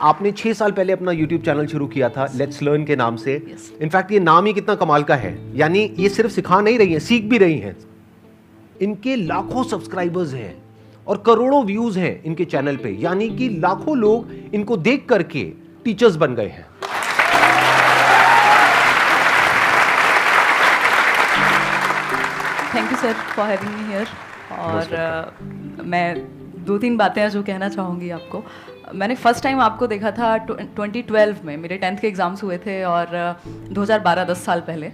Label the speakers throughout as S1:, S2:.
S1: आपने छह साल पहले अपना YouTube चैनल शुरू किया था लेट्स लर्न के नाम से। In fact Yes. ये नाम ही कितना कमाल का है। यानी ये सिर्फ़ सिखा नहीं रही हैं सीख भी रही हैं। इनके लाखों सब्सक्राइबर्स हैं और करोड़ों व्यूज़ हैं इनके चैनल पे। यानी कि लाखों लोग इनको देख करके टीचर्स बन गए हैं।
S2: Thank you sir for having me here और uh, मैं दो तीन बातें जो कहना चाहूँगी आपको। मैंने फ़र्स्ट टाइम आपको देखा था ट्वेंटी ट्वेल्व में। मेरे टेंथ के एग्ज़ाम्स हुए थे और uh, 2012 दस साल पहले।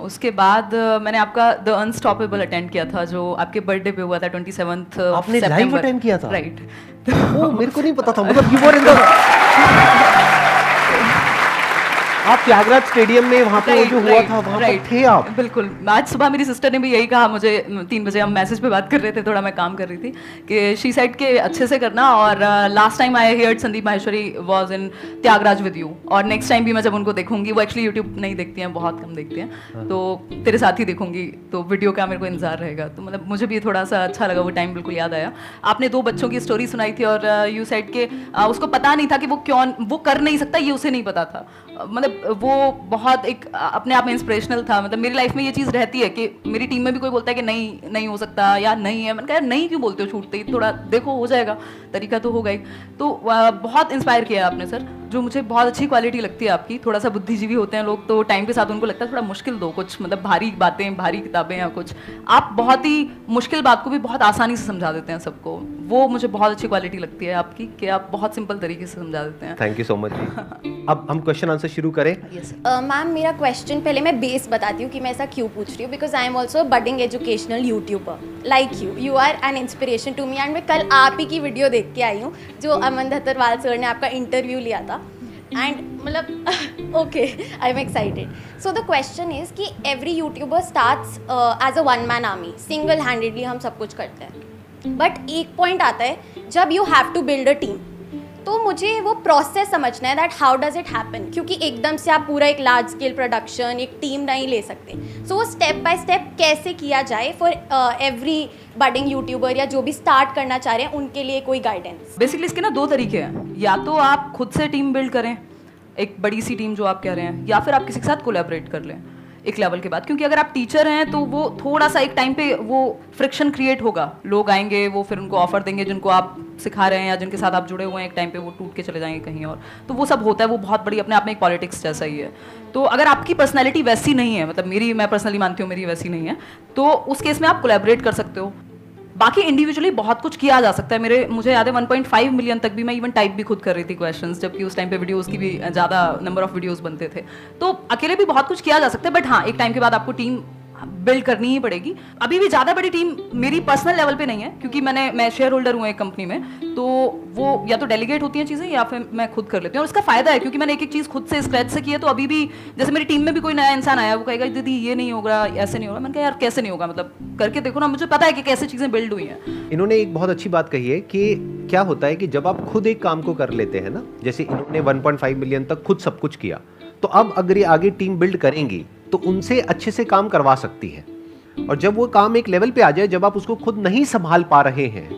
S2: उसके बाद uh, मैंने आपका द अनस्टॉपेबल अटेंड किया था जो आपके बर्थडे पे हुआ था ट्वेंटी सेवन्थ
S1: आपने attend किया था?
S2: राइट
S1: ओ मेरे को नहीं पता था मतलब यू वर इन द आप त्यागराज स्टेडियम में वहाँ पे वो जो हुआ था वहाँ पर थे आप?
S2: बिल्कुल। आज सुबह मेरी सिस्टर ने भी यही कहा मुझे तीन बजे हम मैसेज पे बात कर रहे थे थोड़ा मैं काम कर रही थी कि शी साइड के अच्छे से करना और last time I heard Sandeep Maheshwari was in Tyagraj with you और नेक्स्ट टाइम भी मैं जब उनको देखूँगी वो एक्चुअली यूट्यूब नहीं देखती हैं बहुत कम देखती हैं। तो तेरे साथ ही देखूँगी तो वीडियो का मेरे को इंतज़ार रहेगा। तो मतलब मुझे भी थोड़ा सा अच्छा लगा वो टाइम बिल्कुल याद आया। आपने दो बच्चों की स्टोरी सुनाई थी और यू साइड के उसको पता नहीं था कि वो क्यों वो कर नहीं सकता ये उसे नहीं पता था। मतलब वो बहुत एक अपने आप में इंस्पिरेशनल था। मतलब मेरी लाइफ में ये चीज़ रहती है कि मेरी टीम में भी कोई बोलता है कि नहीं नहीं हो सकता या नहीं है। मैंने कहा नहीं क्यों बोलते हो? छूटते ही थोड़ा देखो, हो जाएगा। तरीका तो होगा ही। तो बहुत इंस्पायर किया आपने सर जो मुझे बहुत अच्छी क्वालिटी लगती है आपकी। थोड़ा सा बुद्धिजीवी होते हैं लोग तो टाइम के साथ उनको लगता है थोड़ा मुश्किल दो कुछ मतलब भारी बातें भारी किताबें या कुछ। आप बहुत ही मुश्किल बात को भी बहुत आसानी से समझा देते हैं सबको। वो मुझे बहुत अच्छी क्वालिटी लगती है आपकी कि आप बहुत सिंपल तरीके से समझा देते हैं।
S1: थैंक यू सो मच अब हम क्वेश्चन आंसर शुरू करें।
S3: मैम मेरा क्वेश्चन पहले मैं बेस बताती हूँ कि मैं ऐसा क्यों पूछ रही हूँ because I am also budding educational YouTuber like you you are an inspiration to me and मैं कल आप ही की वीडियो देख के आई हूँ जो अमन धतरवाल सर ने आपका इंटरव्यू लिया था। एंड मतलब okay I am excited so the question is कि every YouTuber starts as a one man army single handedly हम सब कुछ करते हैं. बट एक पॉइंट आता है जब you have to build a team तो मुझे वो प्रोसेस समझना है that how does it happen क्योंकि एकदम से आप पूरा एक लार्ज स्केल प्रोडक्शन एक टीम नहीं ले सकते। सो so, वो स्टेप बाय स्टेप कैसे किया जाए फॉर एवरी बडिंग यूट्यूबर या जो भी स्टार्ट करना चाह रहे हैं उनके लिए कोई गाइडेंस
S2: बेसिकली इसके ना दो तरीके हैं। या तो आप खुद से टीम बिल्ड करें एक बड़ी सी टीम जो आप कह रहे हैं या फिर आप किसी के साथ कोलेबरेट कर लें। एक लेवल के बाद। क्योंकि अगर आप टीचर हैं तो वो थोड़ा सा एक टाइम पे वो फ्रिक्शन क्रिएट होगा। लोग आएँगे, वो फिर उनको ऑफ़र देंगे, जिनको आप सिखा रहे हैं या जिनके साथ आप जुड़े हुए हैं, एक टाइम पे वो टूट के चले जाएँगे कहीं और। तो वो सब होता है, वो बहुत बड़ी अपने आप में एक पॉलिटिक्स जैसा ही है। तो अगर आपकी पर्सनैलिटी वैसी नहीं है मतलब मेरी, मैं पर्सनली मानती हूँ, मेरी वैसी नहीं है तो उस केस में आप कोलेबरेट कर सकते हो। बाकी इंडिविजुअली बहुत कुछ किया जा सकता है। मेरे, मुझे याद है 1.5 मिलियन तक भी मैं इवन टाइप भी खुद कर रही थी क्वेश्चन जबकि उस टाइम पे वीडियोस की भी ज़्यादा नंबर ऑफ़ वीडियोस बनते थे। तो अकेले भी बहुत कुछ किया जा सकता है बट हाँ एक टाइम के बाद आपको टीम बिल्ड करनी ही पड़ेगी। अभी भी ज़्यादा बड़ी टीम मेरी पर्सनल लेवल पे नहीं है, क्योंकि मैंने, मैं शेयर होल्डर हूँ एक कंपनी में तो वो या तो डेलीगेट होती हैं चीज़ें या फिर मैं खुद कर लेती हूँ। और इसका फ़ायदा है, क्योंकि मैंने एक एक चीज़ खुद से स्क्रैच से की है तो अभी भी जैसे मेरी टीम में भी कोई नया इंसान आया, वो कहेगा, दीदी, ये नहीं होगा, ऐसे नहीं होगा। मैंने कहा, यार, कैसे नहीं होगा? मतलब करके देखो ना, मुझे पता है कि कैसे चीज़ें बिल्ड हुई हैं।
S1: इन्होंने एक बहुत अच्छी बात कही है कि क्या होता है कि जब आप खुद एक काम को कर लेते हैं ना, जैसे इन्होंने 1.5 मिलियन तक खुद सब कुछ किया तो अब अगर ये आगे टीम बिल्ड करेंगी तो उनसे अच्छे से काम करवा सकती है। और जब वो काम एक लेवल पे आ जाए, जब आप उसको खुद नहीं संभाल पा रहे हैं,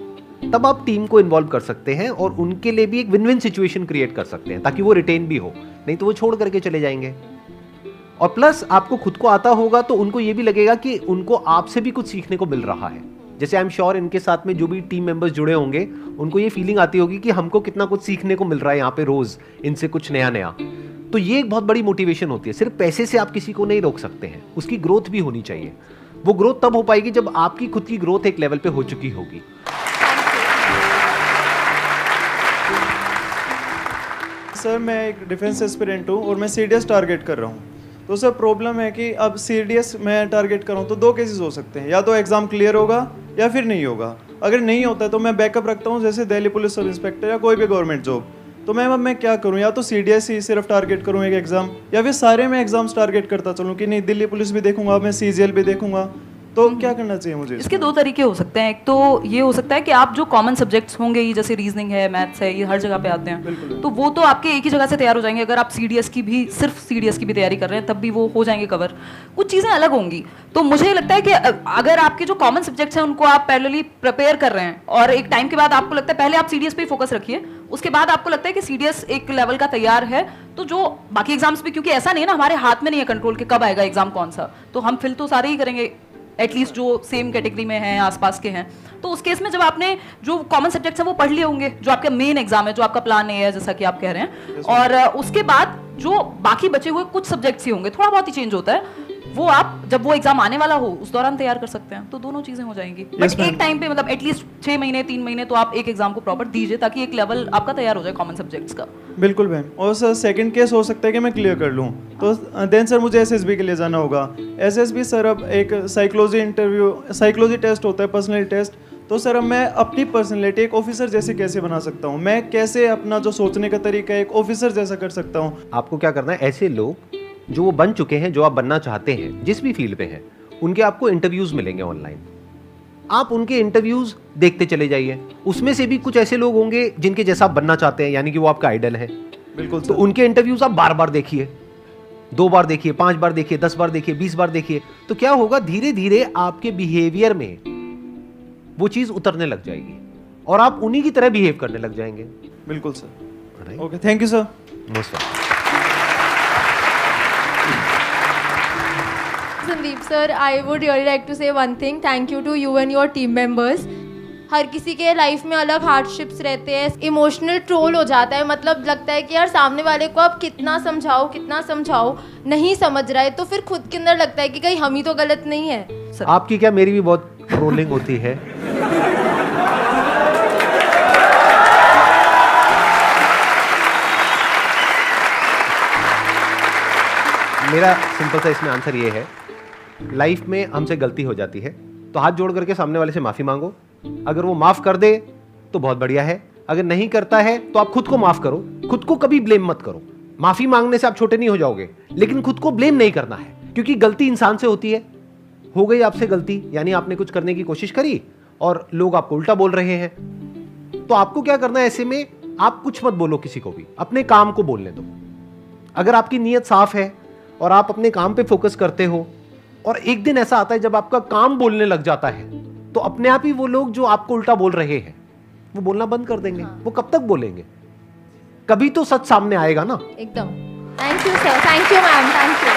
S1: तब आप टीम को इन्वॉल्व कर सकते हैं और उनके लिए भी एक विन विन सिचुएशन क्रिएट कर सकते हैं, ताकि वो रिटेन भी हो। नहीं तो वो छोड़ करके चले जाएँगे। और प्लस आपको खुद को आता होगा तो उनको ये भी लगेगा कि उनको आपसे भी कुछ सीखने को मिल रहा है। जैसे आई एम श्योर इनके साथ में जो भी टीम मेंबर्स जुड़े होंगे, उनको ये फीलिंग आती होगी कि हमको कितना कुछ सीखने को मिल रहा है यहाँ पे रोज, इनसे कुछ नया नया तो ये एक बहुत बड़ी मोटिवेशन होती है। सिर्फ़ पैसे से आप किसी को नहीं रोक सकते हैं। उसकी ग्रोथ भी होनी चाहिए। वो ग्रोथ तब हो पाएगी जब आपकी खुद की ग्रोथ एक लेवल पे हो चुकी होगी।
S4: सर मैं एक डिफेंस एस्पिरेंट हूँ और मैं सीडीएस टारगेट कर रहा हूँ। तो सर प्रॉब्लम है कि अब सीडीएस मैं टारगेट कर रहा हूँ तो दो केसेस हो सकते हैं। या तो एग्ज़ाम क्लियर होगा या फिर नहीं होगा। अगर नहीं होता तो मैं बैकअप रखता हूँ, जैसे दिल्ली पुलिस सब इंस्पेक्टर या कोई भी गवर्नमेंट जॉब तो मैम, अब मैं क्या करूँ? या तो सी डी एस ही सिर्फ़ टारगेट करूँ एक एग्ज़ाम या फिर सारे मैं एग्ज़ाम्स टारगेट करता चलूँ कि नहीं, दिल्ली पुलिस भी देखूँगा, मैं सी जी एल भी देखूँगा। तो क्या करना चाहिए मुझे
S2: इसके दो तरीके हो सकते हैं। एक तो ये हो सकता है कि आप जो कॉमन सब्जेक्ट्स होंगे ये जैसे रीजनिंग है मैथ्स है ये हर जगह पे आते हैं। तो वो तो आपके एक ही जगह से तैयार हो जाएँगे। अगर आप सीडीएस की भी सिर्फ़ सीडीएस की भी तैयारी कर रहे हैं तब भी वो हो जाएँगे कवर कुछ चीज़ें अलग होंगी। तो मुझे लगता है कि अगर आपके जो कॉमन सब्जेक्ट्स हैं उनको आप पैरेलली प्रिपेयर कर रहे हैं और एक टाइम के बाद आपको लगता है पहले आप सीडीएस पे फोकस रखिए उसके बाद आपको लगता है कि सी एक लेवल का तैयार है तो जो बाकी एग्ज़ाम्स भी क्योंकि ऐसा नहीं है ना हमारे हाथ में नहीं है कंट्रोल के कब आएगा एग्ज़ाम कौन सा। तो हम फिल तो सारे ही करेंगे। एटलीस्ट जो सेम कैटेगरी में हैं आसपास के हैं। तो उस केस में जब आपने जो कॉमन सब्जेक्ट्स हैं वो पढ़ लिए होंगे जो आपका मेन एग्ज़ाम है जो आपका प्लान है जैसा कि आप कह रहे हैं। और उसके बाद जो बाकी बचे हुए कुछ सब्जेक्ट्स ही होंगे थोड़ा बहुत ही चेंज होता है। वो आप जब वो एग्ज़ाम आने वाला हो उस दौरान तैयार कर सकते हैं। तो दोनों चीज़ें हो जाएँगी। Yes, बट एक टाइम पे मतलब एटलीस्ट छह महीने तीन महीने तो आप एक एग्ज़ाम को प्रॉपर दीजिए ताकि एक लेवल आपका तैयार हो जाए कॉमन सब्जेक्ट्स का।
S4: बिल्कुल मैम और सर सेकंड केस हो सकता है कि मैं क्लियर कर लूँ? तो देन सर मुझे एस के लिए जाना होगा। एस सर अब एक साइकोलॉजी इंटरव्यू साइकोलॉजी टेस्ट होता है पर्सनल टेस्ट तो सर अब मैं अपनी पर्सनैलिटी एक ऑफिसर जैसे कैसे बना सकता हूँ? मैं कैसे अपना जो सोचने का तरीका है एक ऑफिसर जैसा कर सकता हूँ?
S1: आपको क्या करना है ऐसे लोग जो वो बन चुके हैं जो आप बनना चाहते हैं जिस भी फ़ील्ड में हैं उनके आपको इंटरव्यूज़ मिलेंगे ऑनलाइन आप उनके इंटरव्यूज़ देखते चले जाइए। उसमें से भी कुछ ऐसे लोग होंगे जिनके जैसा आप बनना चाहते हैं यानी कि वो आपका आइडल है।
S4: बिल्कुल
S1: तो उनके इंटरव्यूज़ आप बार बार देखिए। दो बार देखिए पाँच बार देखिए दस बार देखिए बीस बार देखिए। तो क्या होगा धीरे धीरे आपके बिहेवियर में वो चीज़ उतरने लग जाएगी। और आप उन्हीं की तरह बिहेव करने लग जाएँगे।
S4: बिल्कुल sir. Okay thank you sir most
S5: Sir, I would really like to say one thing. Thank you to you and your team members. हर किसी के लाइफ में अलग हार्डशिप्स रहते हैं इमोशनल ट्रोल हो जाता है मतलब लगता है कि यार सामने वाले को आप कितना समझाओ कितना समझाओ नहीं समझ रहा है तो फिर खुद के अंदर लगता है कि कहीं हम ही तो गलत नहीं है
S1: आपकी क्या मेरी भी बहुत ट्रोलिंग होती है मेरा सिंपल सा इसमें आंसर ये है लाइफ में हमसे गलती हो जाती है तो हाथ जोड़ करके सामने वाले से माफ़ी मांगो। अगर वो माफ़ कर दे तो बहुत बढ़िया है। अगर नहीं करता है तो आप खुद को माफ़ करो। खुद को कभी ब्लेम मत करो। माफ़ी मांगने से आप छोटे नहीं हो जाओगे, लेकिन खुद को ब्लेम नहीं करना है, क्योंकि गलती इंसान से होती है। हो गई आपसे गलती, यानी आपने कुछ करने की कोशिश करी, और लोग आपको उल्टा बोल रहे हैं। तो आपको क्या करना है ऐसे में? आप कुछ मत बोलो किसी को भी। अपने काम को बोलने दो। अगर आपकी नीयत साफ़ है, और आप अपने काम पे फोकस करते हो और एक दिन ऐसा आता है जब आपका काम बोलने लग जाता है तो अपने आप ही वो लोग जो आपको उल्टा बोल रहे हैं वो बोलना बंद कर देंगे। हाँ। वो कब तक बोलेंगे? कभी तो सच सामने आएगा ना।
S5: एकदम। Thank you sir thank you ma'am thank you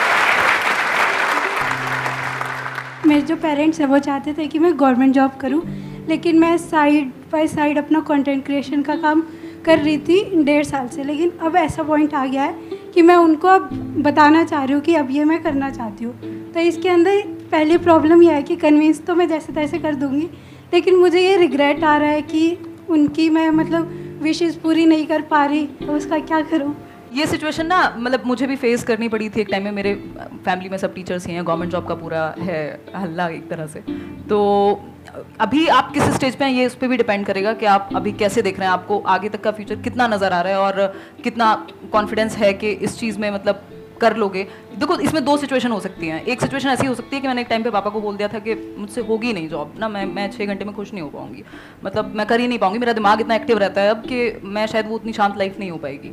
S6: मेरे जो पेरेंट्स हैं वो चाहते थे कि मैं गवर्नमेंट जॉब करूँ लेकिन मैं साइड बाय साइड अपना कंटेंट क्रिएशन का काम कर रही थी डेढ़ साल से लेकिन अब ऐसा पॉइंट आ गया है कि मैं उनको अब बताना चाह रही हूँ कि अब ये मैं करना चाहती हूँ। तो इसके अंदर पहली प्रॉब्लम यह है कि कन्विंस तो मैं जैसे तैसे कर दूँगी, लेकिन मुझे ये रिग्रेट आ रहा है कि उनकी मैं मतलब विशेज़ पूरी नहीं कर पा रही तो उसका क्या करूँ?
S2: ये सिचुएशन ना मतलब मुझे भी फेस करनी पड़ी थी एक टाइम में, मेरे फैमिली में सब टीचर्स ही हैं गवर्नमेंट जॉब का पूरा है, हल्ला एक तरह से। तो अभी आप किस स्टेज पे हैं ये उस पर भी डिपेंड करेगा कि आप अभी कैसे देख रहे हैं, आपको आगे तक का फ्यूचर कितना नज़र आ रहा है और कितना कॉन्फिडेंस है कि इस चीज़ में मतलब कर लोगे। देखो, इसमें दो सिचुएशन हो सकती हैं। एक सिचुएशन ऐसी हो सकती है कि मैंने एक टाइम पे पापा को बोल दिया था कि मुझसे होगी नहीं जॉब ना, मैं मैं छः घंटे में खुश नहीं हो पाऊँगी। मतलब मैं कर ही नहीं पाऊँगी। मेरा दिमाग इतना एक्टिव रहता है अब कि मैं शायद वो उतनी शांत लाइफ नहीं हो पाएगी।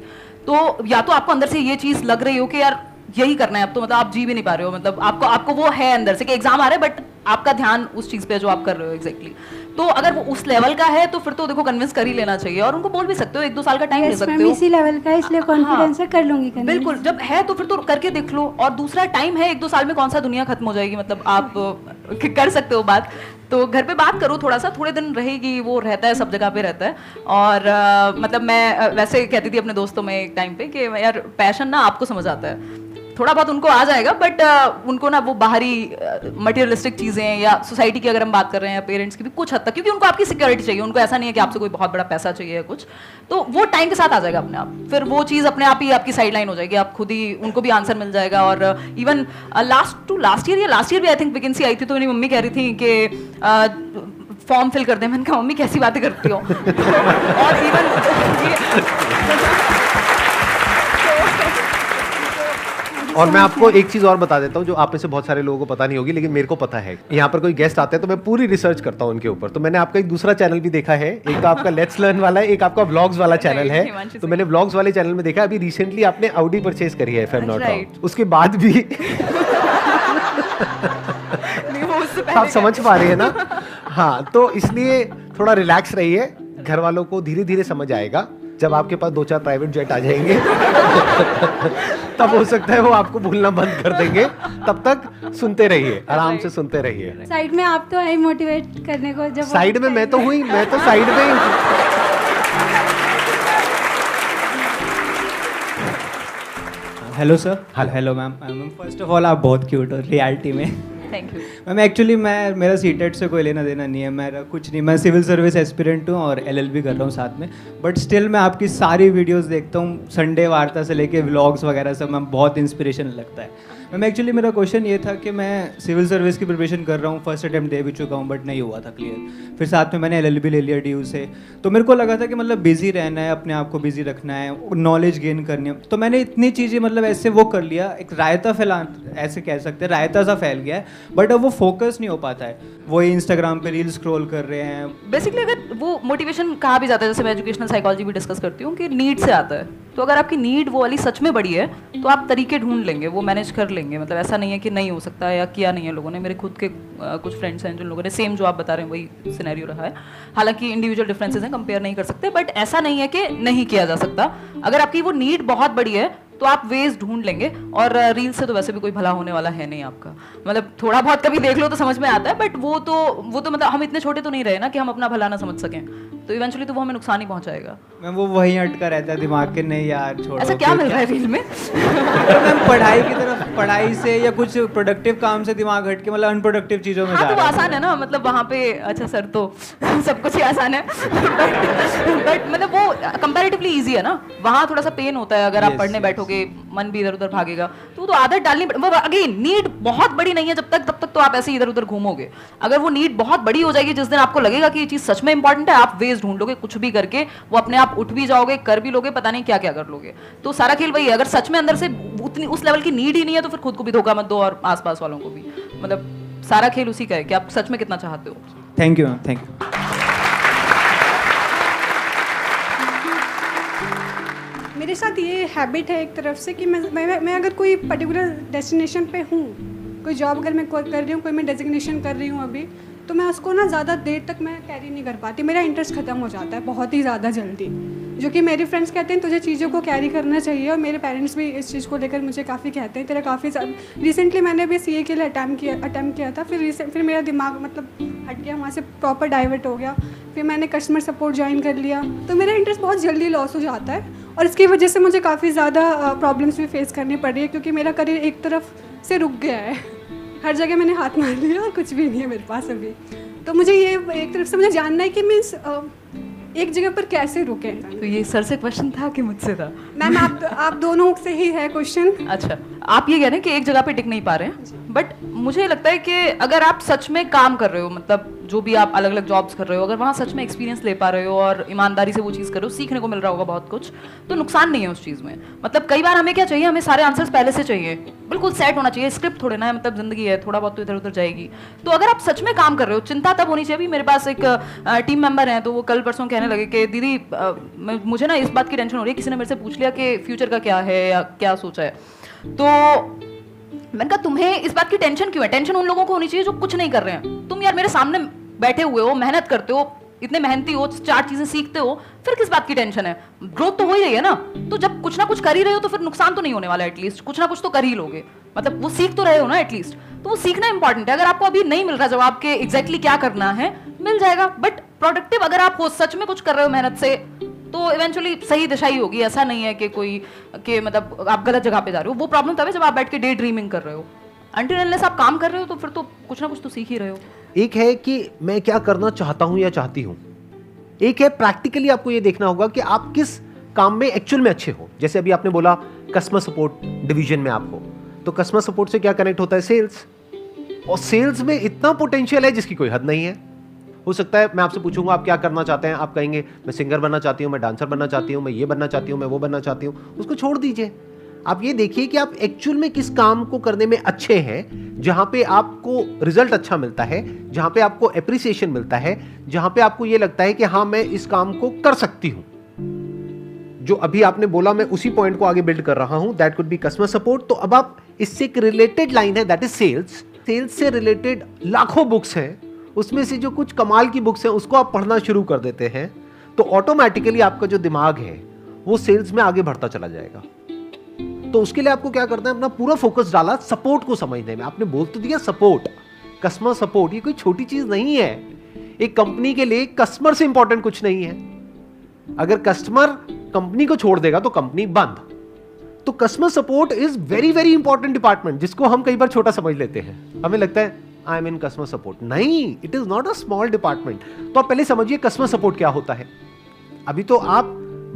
S2: तो या तो आपको अंदर से ये चीज़ लग रही हो कि यार यही करना है। अब तो मतलब आप जी भी नहीं पा रहे हो मतलब आपको आपको वो है अंदर से कि एग्ज़ाम आ रहा है बट आपका ध्यान उस चीज़ पे जो आप कर रहे हो एग्जैक्टली तो अगर वो उस लेवल का है तो फिर तो देखो कन्विंस कर ही लेना चाहिए और उनको बोल भी सकते हो एक दो साल का टाइम ले सकते हो।
S6: इसी लेवल का इसलिए कॉन्फिडेंस हाँ, कर लूँगी
S2: बिल्कुल जब है तो फिर तो करके देख लो और दूसरा टाइम है एक दो साल में कौन सा दुनिया खत्म हो जाएगी मतलब आप कर सकते हो बात। तो घर पे बात करो थोड़ा सा थोड़े दिन रहेगी वो रहता है सब जगह पे रहता है। और आ, मतलब मैं वैसे कहती थी अपने दोस्तों में एक टाइम पे कि यार पैशन ना आपको समझ आता है। थोड़ा बहुत उनको आ जाएगा बट uh, उनको ना वो बाहरी मटेरियलिस्टिक uh, चीज़ें या सोसाइटी की अगर हम बात कर रहे हैं पेरेंट्स की भी कुछ हद तक क्योंकि उनको आपकी सिक्योरिटी चाहिए उनको ऐसा नहीं है कि आपसे कोई बहुत बड़ा पैसा चाहिए या कुछ तो वो टाइम के साथ आ जाएगा अपने आप। फिर वो चीज़ अपने आप ही आपकी साइड लाइन हो जाएगी आप खुद ही उनको भी आंसर मिल जाएगा और even last to last year या लास्ट ईयर भी आई थिंक वैकेंसी आई थी तो मेरी मम्मी कह रही थी कि फॉर्म फिल कर दे। मैंने कहा मम्मी कैसी बातें करती हो? और इवन
S1: और मैं आपको एक चीज़ और बता देता हूँ जो आप में से बहुत सारे लोगों को पता नहीं होगी लेकिन मेरे को पता है। यहाँ पर कोई गेस्ट आते हैं तो मैं पूरी रिसर्च करता हूँ उनके ऊपर। तो मैंने आपका एक दूसरा चैनल भी देखा है। एक तो आपका लेट्स लर्न वाला है एक आपका व्लॉग्स वाला चैनल है। तो मैंने व्लॉग्स वाले चैनल में देखा अभी रिसेंटली आपने आउडी परचेज करी है एम नॉट उसके बाद भी आप समझ पा रहे हैं ना? हाँ तो इसलिए थोड़ा रिलैक्स रहिए। घर वालों को धीरे धीरे समझ आएगा। जब आपके पास दो चार प्राइवेट जेट आ जाएँगे तब हो सकता है वो आपको भूलना बंद कर देंगे। तब तक सुनते रहिए आराम से सुनते रहिए।
S6: साइड में आप तो है मोटिवेट करने को जब
S1: साइड में मैं तो हुई मैं तो साइड में ही।
S7: Hello sir hello ma'am ma'am first of all आप बहुत क्यूट हो रियलिटी में।
S2: थैंक यू
S7: मैम एक्चुअली मैं, मेरा सी से कोई लेना देना नहीं है। मेरा कुछ नहीं, मैं सिविल सर्विस एस्पिरेंट हूँ और एलएलबी कर रहा हूँ साथ में। बट स्टिल मैं आपकी सारी वीडियोज़ देखता हूँ। संडे वार्ता से लेके व्लॉग्स वगैरह सब, मैम, बहुत इंस्पिरेशन लगता है। मैम एक्चुअली मेरा क्वेश्चन ये था कि मैं सिविल सर्विस की प्रिपरेशन कर रहा हूँ फ़र्स्ट अटैम्प्ट दे भी चुका हूँ बट नहीं हुआ था क्लियर फिर साथ में मैंने एलएलबी ले लिया डीयू से. तो मेरे को लगा था कि मतलब बिज़ी रहना है, अपने आप को बिज़ी रखना है नॉलेज गेन करनी है. तो मैंने इतनी चीज़ें मतलब ऐसे वो कर लिया, एक रायता फैला, ऐसे कह सकते हैं, रायता सा फैल गया है बट अब वो फोकस नहीं हो पाता है. वो इंस्टाग्राम पर रील स्क्रॉल कर रहे हैं.
S2: बेसिकली अगर वो मोटिवेशन कहा भी जाता है, जैसे मैं एजुकेशनल साइकोलॉजी भी डिस्कस करती हूँ कि नीड से आता है. तो अगर आपकी नीड वो वाली सच में बड़ी है तो आप तरीके ढूंढ लेंगे, वो मैनेज कर लेंगे। मतलब ऐसा नहीं है कि नहीं हो सकता या किया नहीं है लोगों ने। मेरे खुद के अ, कुछ फ्रेंड्स हैं जिन लोगों ने सेम जो आप बता रहे हैं वही सिनेरियो रहा है। हालाँकि इंडिविजुअल डिफरेंसेस हैं कंपेयर नहीं कर सकते बट ऐसा नहीं है कि नहीं किया जा सकता। अगर आपकी वो नीड बहुत बड़ी है तो आप वेज ढूंढ लेंगे। और रील से तो वैसे भी कोई भला होने वाला है नहीं आपका। मतलब थोड़ा बहुत कभी देख लो तो समझ में आता है बट वो तो वो तो मतलब हम इतने छोटे तो नहीं रहे ना कि हम अपना भला ना समझ सकें। तो इवेंचुअली तो वो हमें नुकसान ही पहुंचाएगा।
S7: मैम वो वहीं अटका रहता है दिमाग के नहीं यार छोड़ो
S2: ऐसा क्या मिल रहा है रील में?
S7: तो मैम पढ़ाई की तरफ़ पढ़ाई से या कुछ प्रोडक्टिव काम से दिमाग हट के मतलब अनप्रोडक्टिव चीज़ों में
S2: हाँ
S7: जा
S2: तो
S7: रहा है।
S2: आसान है ना मतलब वहाँ पे अच्छा सर तो सब कुछ ही आसान है। बट मतलब वो कंपैरेटिवली इजी है ना। वहाँ थोड़ा सा पेन होता है अगर आप पढ़ने बैठोगे मन भी इधर उधर भागेगा। तो वो तो आदत डालनी वो अगेन नीड बहुत बड़ी नहीं है जब तक तब तक तो आप ऐसे इधर उधर घूमोगे। अगर वो नीड बहुत बड़ी हो जाएगी जिस दिन आपको लगेगा कि ये चीज़ सच में इंपॉर्टेंट है आप वेज ढूंढ लोगे कुछ भी करके वो अपने आप उठ भी जाओगे कर भी लोगे पता नहीं क्या क्या कर लोगे। तो सारा खेल वही है अगर सच में अंदर से उतनी उस लेवल की नीड ही नहीं है तो फिर खुद को भी धोखा मत दो और आसपास वालों को भी। मतलब सारा खेल उसी का है कि आप सच में कितना चाहते हो।
S7: Thank you ma'am thank you
S6: मेरे साथ ये हैबिट है एक तरफ़ से कि मैं मैं, मैं अगर कोई पर्टिकुलर डेस्टिनेशन पे हूँ कोई जॉब अगर मैं कर रही हूँ कोई मैं डेजिग्नेशन कर रही हूँ अभी तो मैं उसको ना ज़्यादा देर तक मैं कैरी नहीं कर पाती। मेरा इंटरेस्ट ख़त्म हो जाता है बहुत ही ज़्यादा जल्दी। जो कि मेरे फ्रेंड्स कहते हैं, तुझे चीज़ों को कैरी करना चाहिए और मेरे पेरेंट्स भी इस चीज़ को लेकर मुझे काफ़ी कहते हैं। तेरा काफ़ी रिसेंटली मैंने भी सीए के लिए अटैम्प्ट किया अटैम्प्ट किया था। फिर recent- फिर मेरा दिमाग मतलब हट गया, वहाँ से प्रॉपर डाइवर्ट हो गया। फिर मैंने कस्टमर सपोर्ट ज्वाइन कर लिया। तो मेरा इंटरेस्ट बहुत जल्दी लॉस हो जाता है और इसकी वजह से मुझे काफ़ी ज़्यादा प्रॉब्लम्स भी फेस करनी पड़ रही है क्योंकि मेरा करियर एक तरफ़ से रुक गया है। हर जगह मैंने हाथ मार लिया और कुछ भी नहीं है मेरे पास अभी। तो मुझे ये एक तरफ़ से मुझे जानना है कि मीन्स एक जगह पर कैसे रुके
S2: तो ये सर से क्वेश्चन था कि मुझसे था?
S6: मैम आप आप दोनों से ही है क्वेश्चन
S2: अच्छा आप ये कह रहे हैं कि एक जगह पे टिक नहीं पा रहे हैं? बट मुझे लगता है कि अगर आप सच में काम कर रहे हो मतलब जो भी आप अलग अलग जॉब्स कर रहे हो, अगर वहाँ सच में एक्सपीरियंस ले पा रहे हो और ईमानदारी से वो चीज़ कर रहे हो, सीखने को मिल रहा होगा बहुत कुछ तो नुकसान नहीं है उस चीज़ में। मतलब कई बार हमें क्या चाहिए? हमें सारे आंसर्स पहले से चाहिए। बिल्कुल सेट होना चाहिए स्क्रिप्ट थोड़े ना है मतलब ज़िंदगी है, थोड़ा बहुत तो इधर उधर जाएगी। तो अगर आप सच में काम कर रहे हो, चिंता तब होनी चाहिए मेरे पास एक टीम मेंबर हैं तो वो कल परसों कहने लगे कि, दीदी मुझे ना इस बात की टेंशन हो रही है, किसी ने मेरे से पूछ लिया कि फ्यूचर का क्या है या क्या सोचा है? तो मैंने कहा, तुम्हें इस बात की टेंशन क्यों है? टेंशन उन लोगों को होनी चाहिए जो कुछ नहीं कर रहे हैं। तुम यार मेरे सामने बैठे हुए हो, मेहनत करते हो, इतने मेहनती हो, चार चीज़ें सीखते हो, फिर किस बात की टेंशन है? ग्रोथ तो हो ही रही है ना। तो जब कुछ ना कुछ कर ही रहे हो तो फिर नुकसान तो नहीं होने वाला एटलीस्ट कुछ ना कुछ तो कर ही लोगे। मतलब वो सीख तो रहे हो ना एटलीस्ट तो वो सीखना इंपॉर्टेंट है। अगर आपको अभी नहीं मिल रहा जवाब के एग्जैक्टली क्या करना है, मिल जाएगा। बट प्रोडक्टिव अगर आप हो, सच में कुछ कर रहे हो मेहनत से तो इवेंचुअली सही दिशा ही होगी, ऐसा नहीं है कि कोई, कि मतलब आप गलत जगह पे जा रहे हो। वो प्रॉब्लम तब है जब आप बैठ के डे ड्रीमिंग कर रहे हो। अंटिल अनलेस आप काम कर रहे हो तो फिर तो कुछ ना कुछ तो सीख ही रहे हो।
S1: एक है कि मैं क्या करना चाहता हूँ या चाहती हूँ। एक है प्रैक्टिकली आपको ये देखना होगा कि आप किस काम में एक्चुअल में अच्छे हो। जैसे अभी आपने बोला कस्टमर सपोर्ट डिवीज़न में आप हो तो कस्टमर सपोर्ट से क्या कनेक्ट होता है? सेल्स और सेल्स में इतना पोटेंशियल है जिसकी कोई हद नहीं है। हो सकता है मैं आपसे पूछूँगा, आप क्या करना चाहते हैं? आप कहेंगे, मैं सिंगर बनना चाहती हूँ, मैं डांसर बनना चाहती हूँ, मैं ये बनना चाहती हूँ, मैं वो बनना चाहती हूँ। उसको छोड़ दीजिए। आप ये देखिए कि आप एक्चुअल में किस काम को करने में अच्छे हैं, जहाँ पे आपको रिज़ल्ट अच्छा मिलता है, जहाँ पे आपको एप्रिसिएशन मिलता है, जहाँ पे आपको ये लगता है कि हाँ मैं इस काम को कर सकती हूँ। जो अभी आपने बोला, मैं उसी पॉइंट को आगे बिल्ड कर रहा हूँ that could be customer support तो अब आप, इससे एक रिलेटेड लाइन है दैट इज़ सेल्स सेल्स से रिलेटेड लाखों बुक्स हैं। उसमें से जो कुछ कमाल की बुक्स हैं, उसको आप पढ़ना शुरू कर देते हैं तो ऑटोमेटिकली आपका जो दिमाग है, वो सेल्स में आगे बढ़ता चला जाएगा। तो उसके लिए आपको क्या करना है, अपना पूरा फोकस डाला सपोर्ट को समझने में। आपने बोल तो दिया सपोर्ट कस्टमर सपोर्ट ये कोई छोटी चीज़ नहीं है। एक कंपनी के लिए कस्टमर से इंपॉर्टेंट कुछ नहीं है। अगर कस्टमर कंपनी को छोड़ देगा तो कंपनी बंद। तो customer support is very very important department जिसको हम कई बार छोटा समझ लेते हैं। हमें लगता है I am in customer support नहीं it is not a small department तो आप पहले समझिए कस्टमर सपोर्ट क्या होता है। अभी तो आप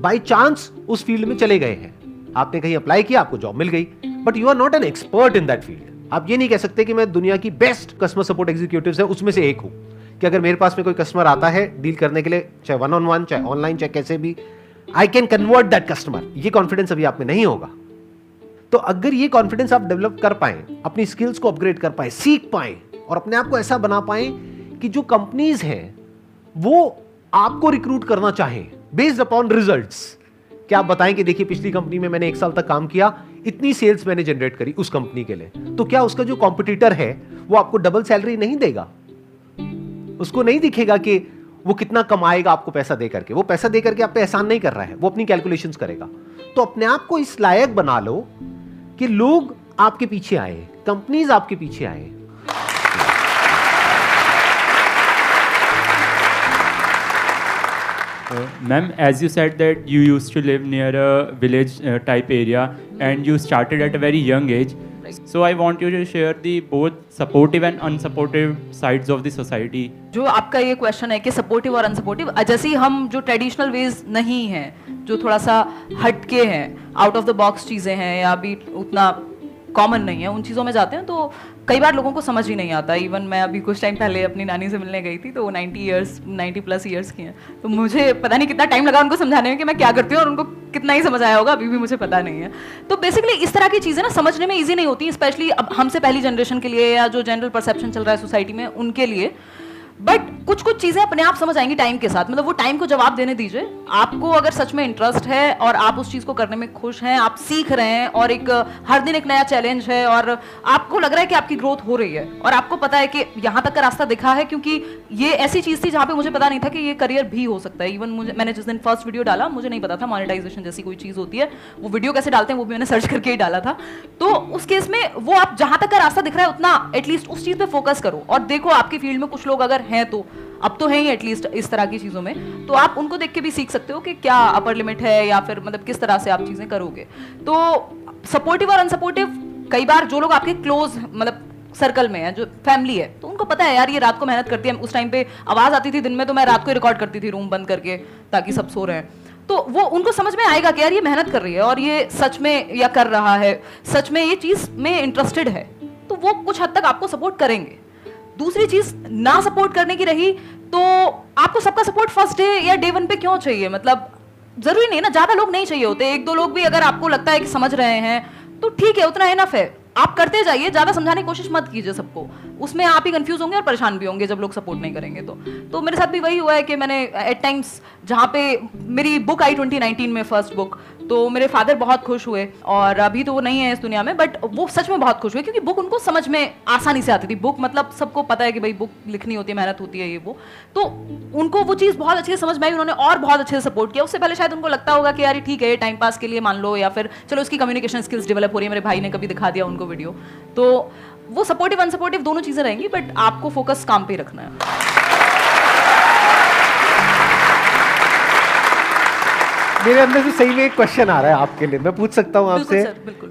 S1: बाई चांस उस फ़ील्ड में चले गए हैं। आपने कहीं अप्लाई किया, आपको जॉब मिल गई but you are not an expert in that field आप ये नहीं कह सकते कि मैं दुनिया की बेस्ट कस्टमर सपोर्ट एग्जीक्यूटिव है, उसमें से एक हूँ। कि अगर मेरे पास में कोई कस्टमर आता है डील करने के लिए, चाहे वन ऑन वन चाहे ऑनलाइन चाहे कैसे भी I can convert that customer ये कॉन्फिडेंस अभी आप में नहीं होगा। तो अगर ये कॉन्फिडेंस आप डेवलप कर पाए, अपनी स्किल्स को अपग्रेड कर पाए, सीख पाए और अपने आप को ऐसा बना पाए कि जो कंपनीज़ हैं, वो आपको रिक्रूट करना चाहें बेस्ड अपॉन रिजल्ट्स क्या आप बताएँ कि देखिए, पिछली कंपनी में मैंने एक साल तक काम किया, इतनी सेल्स मैंने जनरेट करी उस कंपनी के लिए। तो क्या उसका जो कॉम्पिटिटर है, वो आपको डबल सैलरी नहीं देगा? उसको नहीं दिखेगा कि वो कितना कमाएगा आपको पैसा दे करके। वो पैसा दे करके आप पे एहसान नहीं कर रहा है, वो अपनी कैलकुलेशंस करेगा। तो अपने आप को इस लायक बना लो कि लोग आपके पीछे आए कंपनीज़ आपके पीछे आए।
S8: Uh, Ma'am, as you said that you used to live near a village uh, type area and you started at a very young age. So I want you to share the both supportive and unsupportive sides of the society.
S2: जो आपका ये question है कि supportive और unsupportive जैसे ही हम जो traditional ways नहीं हैं जो थोड़ा सा हटके हैं आउट ऑफ़ द बॉक्स चीज़ें हैं या अभी उतना कॉमन नहीं है उन चीज़ों में जाते हैं तो कई बार लोगों को समझ ही नहीं आता। इवन मैं अभी कुछ टाइम पहले अपनी नानी से मिलने गई थी तो वो ninety years ninety plus years की हैं। तो मुझे पता नहीं कितना टाइम लगा उनको समझाने में कि मैं क्या करती हूँ और उनको कितना ही समझ आया होगा, अभी भी मुझे पता नहीं है। तो बेसिकली इस तरह की चीज़ें ना समझने में ईजी नहीं होती स्पेशली अब हमसे पहली जनरेशन के लिए या जो जनरल परसेप्शन चल रहा है सोसाइटी में, उनके लिए। बट कुछ कुछ चीज़ें अपने आप समझ आएँगी टाइम के साथ। मतलब वो टाइम को जवाब देने दीजिए। आपको अगर सच में इंटरेस्ट है और आप उस चीज़ को करने में खुश हैं, आप सीख रहे हैं और एक, हर दिन एक नया चैलेंज है और आपको लग रहा है कि आपकी ग्रोथ हो रही है और आपको पता है कि यहाँ तक का रास्ता दिखा है क्योंकि ये ऐसी चीज़ थी जहाँ पर मुझे पता नहीं था कि ये करियर भी हो सकता है। इवन मुझे मैंने जिस दिन फ़र्स्ट वीडियो डाला, मुझे नहीं पता था मोनिटाइजेशन जैसी कोई चीज़ होती है। वो वीडियो कैसे डालते हैं, वो भी मैंने सर्च करके ही डाला था। तो उस केस में वो आप जहाँ तक का रास्ता दिख रहा है, उतना एटलीस्ट उस चीज़ पर फोकस करो। और देखो आपकी फ़ील्ड में कुछ लोग अगर हैं तो अब तो है ही एटलीस्ट इस तरह की चीज़ों में। तो आप उनको देख के भी सीख सकते हो कि क्या अपर लिमिट है या फिर मतलब किस तरह से आप चीज़ें करोगे। तो सपोर्टिव और अनसपोर्टिव कई बार जो लोग आपके क्लोज मतलब सर्कल में है, जो फैमिली है तो उनको पता है, यार, ये रात को मेहनत करती है। उस टाइम पे आवाज़ आती थी दिन में तो मैं रात को रिकॉर्ड करती थी रूम बंद करके, ताकि सब सो रहे हैं। तो वो, उनको समझ में आएगा कि, यार, ये मेहनत कर रही है और ये सच में या कर रहा है। सच में ये चीज़ में इंटरेस्टेड है। तो वो कुछ हद तक आपको सपोर्ट करेंगे। दूसरी चीज़ ना सपोर्ट करने की रही तो आपको सबका सपोर्ट फ़र्स्ट डे या डे वन पे क्यों चाहिए? मतलब ज़रूरी नहीं ना, ज़्यादा लोग नहीं चाहिए होते। एक दो लोग भी अगर आपको लगता है कि समझ रहे हैं तो ठीक है, उतना इनफ है। आप करते जाइए, ज़्यादा समझाने की कोशिश मत कीजिए सबको। उसमें आप ही कंफ्यूज होंगे और परेशान भी होंगे जब लोग सपोर्ट नहीं करेंगे तो। तो मेरे साथ भी वही हुआ है कि मैंने एट टाइम्स जहाँ पे मेरी बुक आई 2019 में फ़र्स्ट बुक तो मेरे फादर बहुत खुश हुए और अभी तो वो नहीं है इस दुनिया में बट वो सच में बहुत खुश हुए क्योंकि बुक उनको समझ में आसानी से आती थी। बुक मतलब सबको पता है कि भाई बुक लिखनी होती है, मेहनत होती है ये वो। तो उनको वो चीज़ बहुत अच्छे से समझ में आई, उन्होंने और बहुत अच्छे से सपोर्ट किया। उससे पहले शायद उनको लगता होगा कि यार ठीक है टाइम पास के लिए मान लो या फिर चलो उसकी कम्युनिकेशन स्किल्स डेवलप हो रही है, मेरे भाई ने कभी दिखा दिया उनको वीडियो तो वो सपोर्टिव अनसपोर्टिव दोनों चीज़ें रहेंगी बट आपको फोकस काम पे रखना है।
S1: मेरे अंदर से सही में एक क्वेश्चन आ रहा है आपके लिए। मैं पूछ सकता हूँ आपसे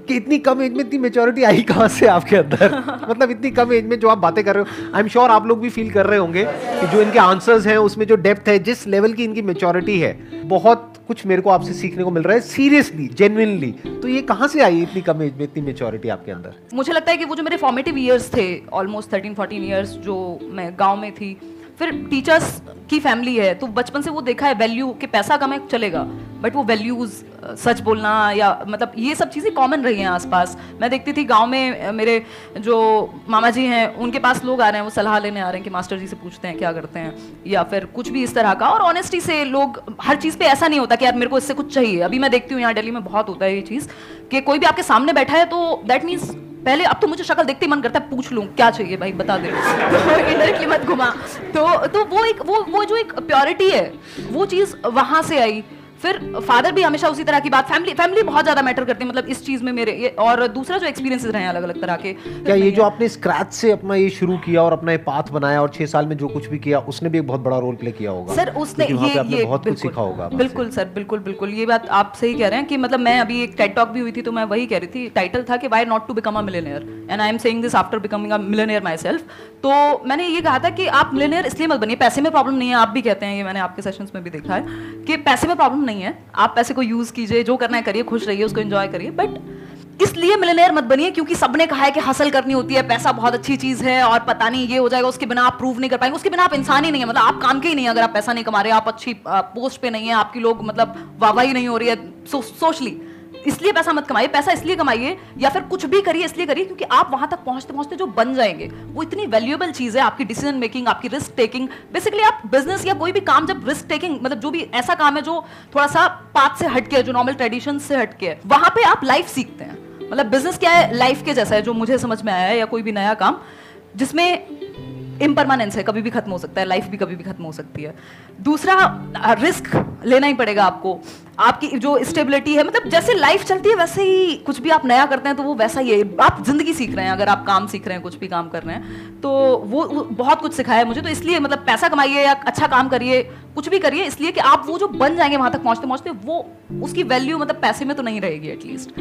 S1: कि इतनी कम एज में इतनी मेच्योरिटी आई कहाँ से आपके अंदर? मतलब इतनी कम एज में जो आप बातें कर रहे हो आई एम श्योर आप लोग भी फील कर रहे होंगे कि जो इनके आंसर्स हैं उसमें जो डेप्थ है जिस लेवल की इनकी मेच्योरिटी है बहुत कुछ मेरे को आपसे सीखने को मिल रहा है सीरियसली जेन्युइनली तो ये कहाँ से आई इतनी कम एज में इतनी मेच्योरिटी आपके अंदर?
S2: मुझे लगता है कि वो जो मेरे फॉर्मेटिव ईयर्स थे ऑलमोस्ट थर्टीन फोर्टीन ईयर्स जो मैं गाँव में थी फिर टीचर्स की फैमिली है तो बचपन से वो देखा है वैल्यू कि पैसा कम है चलेगा। बट वो वैल्यूज़ सच बोलना या मतलब ये सब चीज़ें कॉमन रही हैं आसपास। मैं देखती थी गाँव में मेरे जो मामा जी हैं, उनके पास लोग आ रहे हैं, वो सलाह लेने आ रहे हैं कि मास्टर जी से पूछते हैं क्या करते हैं, या फिर कुछ भी इस तरह का। और ऑनेस्टी से लोग, हर चीज़ पे ऐसा नहीं होता कि यार मेरे को इससे कुछ चाहिए। अभी मैं देखती हूँ यहाँ दिल्ली में बहुत होता है ये चीज़, कि कोई भी आपके सामने बैठा है तो दैट मीन्स पहले अब तो मुझे शक्ल देखते ही मन करता है, पूछ लूँ, क्या चाहिए भाई, बता दे। की मत घुमा। तो तो वो एक, वो वो जो एक प्योरिटी है, वो चीज़ वहाँ से आई। फिर फादर भी हमेशा उसी तरह की बात फैमिली फैमिली बहुत ज़्यादा मैटर करती है। मतलब इस चीज़ में मेरे ये और दूसरा जो एक्सपीरियंसेस रहे हैं अलग अलग तरह के
S1: क्या ये जो आपने स्क्रैच से अपना ये शुरू किया और अपना ये पाथ बनाया और छह साल में जो कुछ भी किया उसने भी एक बहुत बड़ा रोल प्ले किया होगा।
S2: सर उसने ये ये
S1: बहुत कुछ सीखा होगा
S2: बिल्कुल सर बिल्कुल बिल्कुल। ये बात आप सही कह रहे हैं कि मतलब मैं अभी एक टेड टॉक भी हुई थी तो मैं वही कह रही थी। टाइटल था कि why not to become a millionaire and I am saying this after becoming a millionaire myself तो मैंने ये कहा था कि आप मिलेनियर इसलिए मत बनिए। पैसे में प्रॉब्लम नहीं है। आप भी कहते हैं ये मैंने आपके सेशंस में भी देखा है कि पैसे में प्रॉब्लम नहीं है। आप पैसे को यूज़ कीजिए जो करना है करिए खुश रहिए उसको एंजॉय करिए। बट इसलिए मिलेनियर मत बनिए क्योंकि सबने कहा है कि हासिल करनी होती है पैसा बहुत अच्छी चीज़ है और पता नहीं ये हो जाएगा उसके बिना आप प्रूव नहीं कर पाएँगे। उसके बिना आप इंसान ही नहीं है मतलब आप काम के ही नहीं है। अगर आप पैसा नहीं कमा रहे आप अच्छी पोस्ट पे नहीं है आपकी लोग मतलब वाहवाही नहीं हो रही है। सो, सोच ली इसलिए पैसा मत कमाइए, पैसा इसलिए कमाइए, या फिर कुछ भी करिए, इसलिए करिए, क्योंकि आप वहाँ तक पहुँचते पहुँचते जो बन जाएँगे, वो इतनी वैल्यूएबल चीज़ है आपकी डिसीज़न मेकिंग आपकी रिस्क टेकिंग बेसिकली आप बिज़नेस या कोई भी काम, जब रिस्क टेकिंग मतलब जो भी ऐसा काम है जो थोड़ा सा पाथ से हटके है, जो नॉर्मल ट्रेडिशन से हटके है, वहाँ पे आप लाइफ सीखते हैं। मतलब बिज़नेस क्या है? लाइफ के जैसा है, जो मुझे समझ में आया है या कोई भी नया काम, जिसमें इम्परमानेंस है, कभी भी खत्म हो सकता है लाइफ भी कभी भी खत्म हो सकती है। दूसरा रिस्क लेना ही पड़ेगा आपको। आपकी जो स्टेबिलिटी है मतलब जैसे लाइफ चलती है वैसे ही कुछ भी आप नया करते हैं तो वो वैसा ही है। आप ज़िंदगी सीख रहे हैं अगर आप काम सीख रहे हैं कुछ भी काम कर रहे हैं तो वो, बहुत कुछ सिखाया है मुझे। तो इसलिए मतलब पैसा कमाइए या अच्छा काम करिए कुछ भी करिए इसलिए कि आप वो जो बन जाएँगे वहाँ तक पहुँचते पहुँचते वो उसकी वैल्यू मतलब पैसे में तो नहीं रहेगी एटलीस्ट